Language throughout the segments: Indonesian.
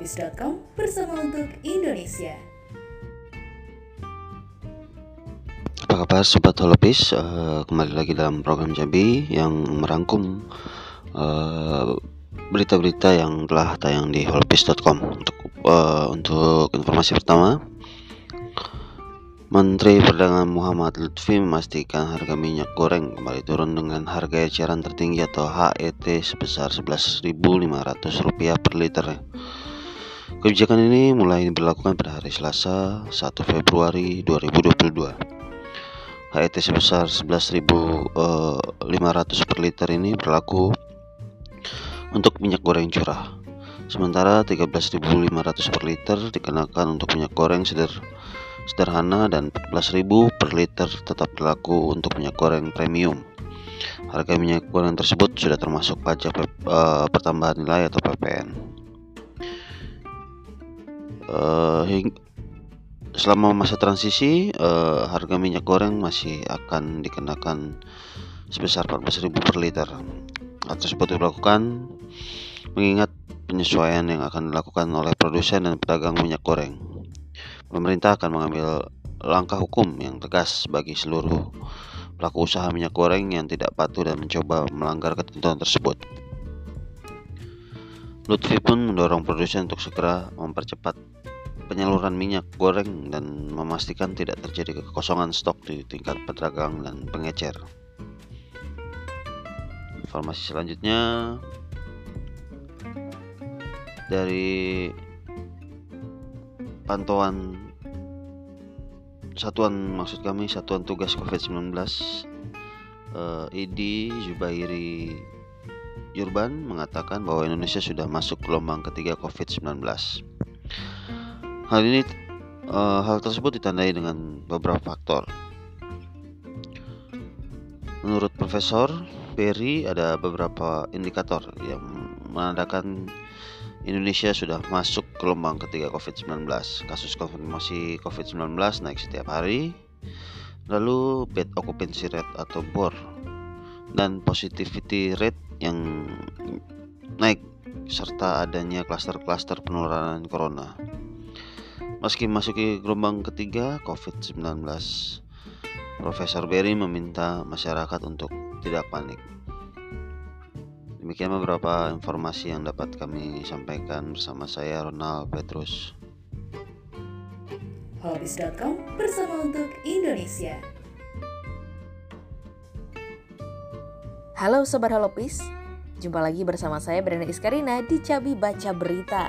Holbis.com bersama untuk Indonesia. Apa kabar Sobat Holopis? Uh, kembali lagi dalam program Jabi yang merangkum uh, berita-berita yang telah tayang di holopis.com untuk uh, untuk informasi pertama Menteri Perdagangan Muhammad Lutfi memastikan harga minyak goreng kembali turun dengan harga eceran tertinggi atau HET sebesar Rp11.500 per liter. Kebijakan ini mulai diberlakukan pada hari Selasa 1 Februari 2022. HET sebesar Rp11.500 per liter ini berlaku untuk minyak goreng curah. Sementara Rp13.500 per liter dikenakan untuk minyak goreng sederhana sederhana dan 14.000 per liter tetap berlaku untuk minyak goreng premium. Harga minyak goreng tersebut sudah termasuk pajak uh, pertambahan nilai atau PPN. Uh, selama masa transisi, uh, harga minyak goreng masih akan dikenakan sebesar 14.000 per liter. Hal tersebut dilakukan mengingat penyesuaian yang akan dilakukan oleh produsen dan pedagang minyak goreng pemerintah akan mengambil langkah hukum yang tegas bagi seluruh pelaku usaha minyak goreng yang tidak patuh dan mencoba melanggar ketentuan tersebut. Lutfi pun mendorong produsen untuk segera mempercepat penyaluran minyak goreng dan memastikan tidak terjadi kekosongan stok di tingkat pedagang dan pengecer. Informasi selanjutnya dari pantauan satuan maksud kami satuan tugas COVID-19 uh, ID Zubairi Jurban mengatakan bahwa Indonesia sudah masuk gelombang ketiga COVID-19. Hal ini uh, hal tersebut ditandai dengan beberapa faktor. Menurut Profesor Perry ada beberapa indikator yang menandakan Indonesia sudah masuk gelombang ketiga COVID-19. Kasus konfirmasi COVID-19 naik setiap hari. Lalu bed occupancy rate atau BOR dan positivity rate yang naik serta adanya klaster-klaster penularan corona. Meski masuki gelombang ketiga COVID-19, Profesor Berry meminta masyarakat untuk tidak panik. Demikian beberapa informasi yang dapat kami sampaikan bersama saya Ronald Petrus. Hobbies.com bersama untuk Indonesia. Halo Sobat Halopis, jumpa lagi bersama saya Brenda Iskarina di Cabi Baca Berita.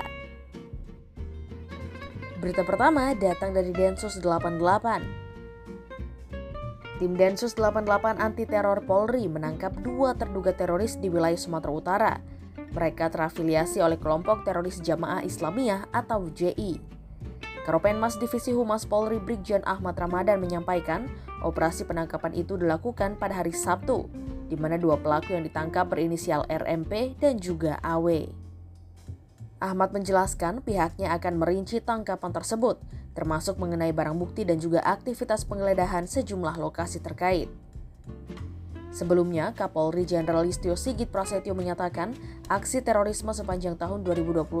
Berita pertama datang dari Densus 88 Tim Densus 88 Anti Teror Polri menangkap dua terduga teroris di wilayah Sumatera Utara. Mereka terafiliasi oleh kelompok teroris Jamaah Islamiyah atau JI. Karopenmas Divisi Humas Polri Brigjen Ahmad Ramadan menyampaikan operasi penangkapan itu dilakukan pada hari Sabtu, di mana dua pelaku yang ditangkap berinisial RMP dan juga AW. Ahmad menjelaskan pihaknya akan merinci tangkapan tersebut termasuk mengenai barang bukti dan juga aktivitas penggeledahan sejumlah lokasi terkait. Sebelumnya, Kapolri Jenderal Listio Sigit Prasetyo menyatakan aksi terorisme sepanjang tahun 2021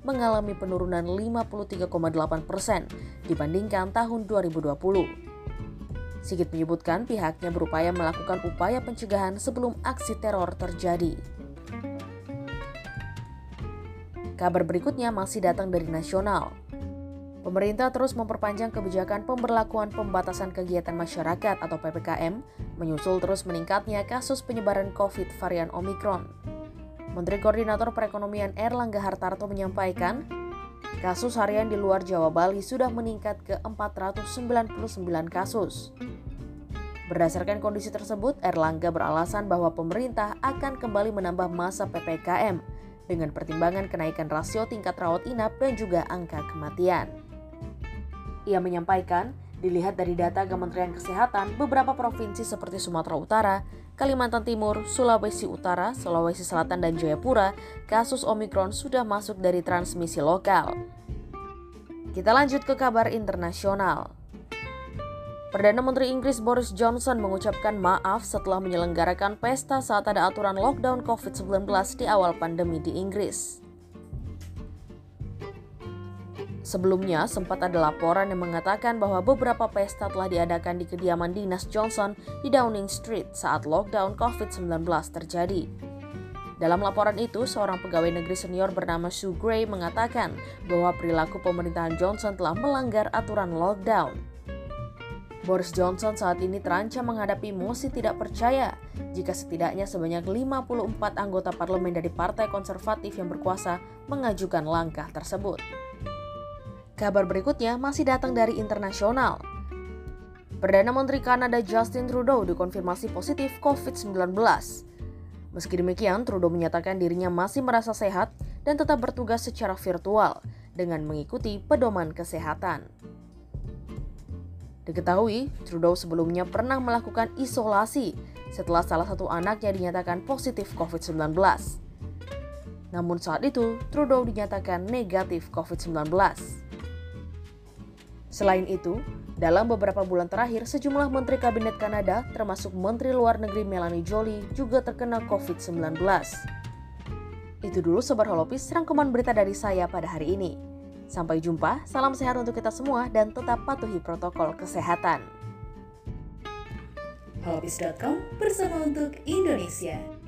mengalami penurunan 53,8 persen dibandingkan tahun 2020. Sigit menyebutkan pihaknya berupaya melakukan upaya pencegahan sebelum aksi teror terjadi. Kabar berikutnya masih datang dari nasional. Pemerintah terus memperpanjang kebijakan pemberlakuan pembatasan kegiatan masyarakat atau PPKM, menyusul terus meningkatnya kasus penyebaran COVID varian Omikron. Menteri Koordinator Perekonomian Erlangga Hartarto menyampaikan, kasus harian di luar Jawa Bali sudah meningkat ke 499 kasus. Berdasarkan kondisi tersebut, Erlangga beralasan bahwa pemerintah akan kembali menambah masa PPKM dengan pertimbangan kenaikan rasio tingkat rawat inap dan juga angka kematian. Ia menyampaikan, dilihat dari data Kementerian Kesehatan, beberapa provinsi seperti Sumatera Utara, Kalimantan Timur, Sulawesi Utara, Sulawesi Selatan, dan Jayapura, kasus Omikron sudah masuk dari transmisi lokal. Kita lanjut ke kabar internasional. Perdana Menteri Inggris Boris Johnson mengucapkan maaf setelah menyelenggarakan pesta saat ada aturan lockdown COVID-19 di awal pandemi di Inggris. Sebelumnya, sempat ada laporan yang mengatakan bahwa beberapa pesta telah diadakan di kediaman dinas Johnson di Downing Street saat lockdown COVID-19 terjadi. Dalam laporan itu, seorang pegawai negeri senior bernama Sue Gray mengatakan bahwa perilaku pemerintahan Johnson telah melanggar aturan lockdown. Boris Johnson saat ini terancam menghadapi mosi tidak percaya jika setidaknya sebanyak 54 anggota parlemen dari partai konservatif yang berkuasa mengajukan langkah tersebut. Kabar berikutnya masih datang dari internasional. Perdana Menteri Kanada Justin Trudeau dikonfirmasi positif COVID-19. Meski demikian, Trudeau menyatakan dirinya masih merasa sehat dan tetap bertugas secara virtual dengan mengikuti pedoman kesehatan. Diketahui, Trudeau sebelumnya pernah melakukan isolasi setelah salah satu anaknya dinyatakan positif COVID-19. Namun saat itu, Trudeau dinyatakan negatif COVID-19. Selain itu, dalam beberapa bulan terakhir, sejumlah menteri kabinet Kanada, termasuk Menteri Luar Negeri Melanie Jolie, juga terkena COVID-19. Itu dulu Sobat Holopis, rangkuman berita dari saya pada hari ini. Sampai jumpa, salam sehat untuk kita semua dan tetap patuhi protokol kesehatan. Holopis.com bersama untuk Indonesia.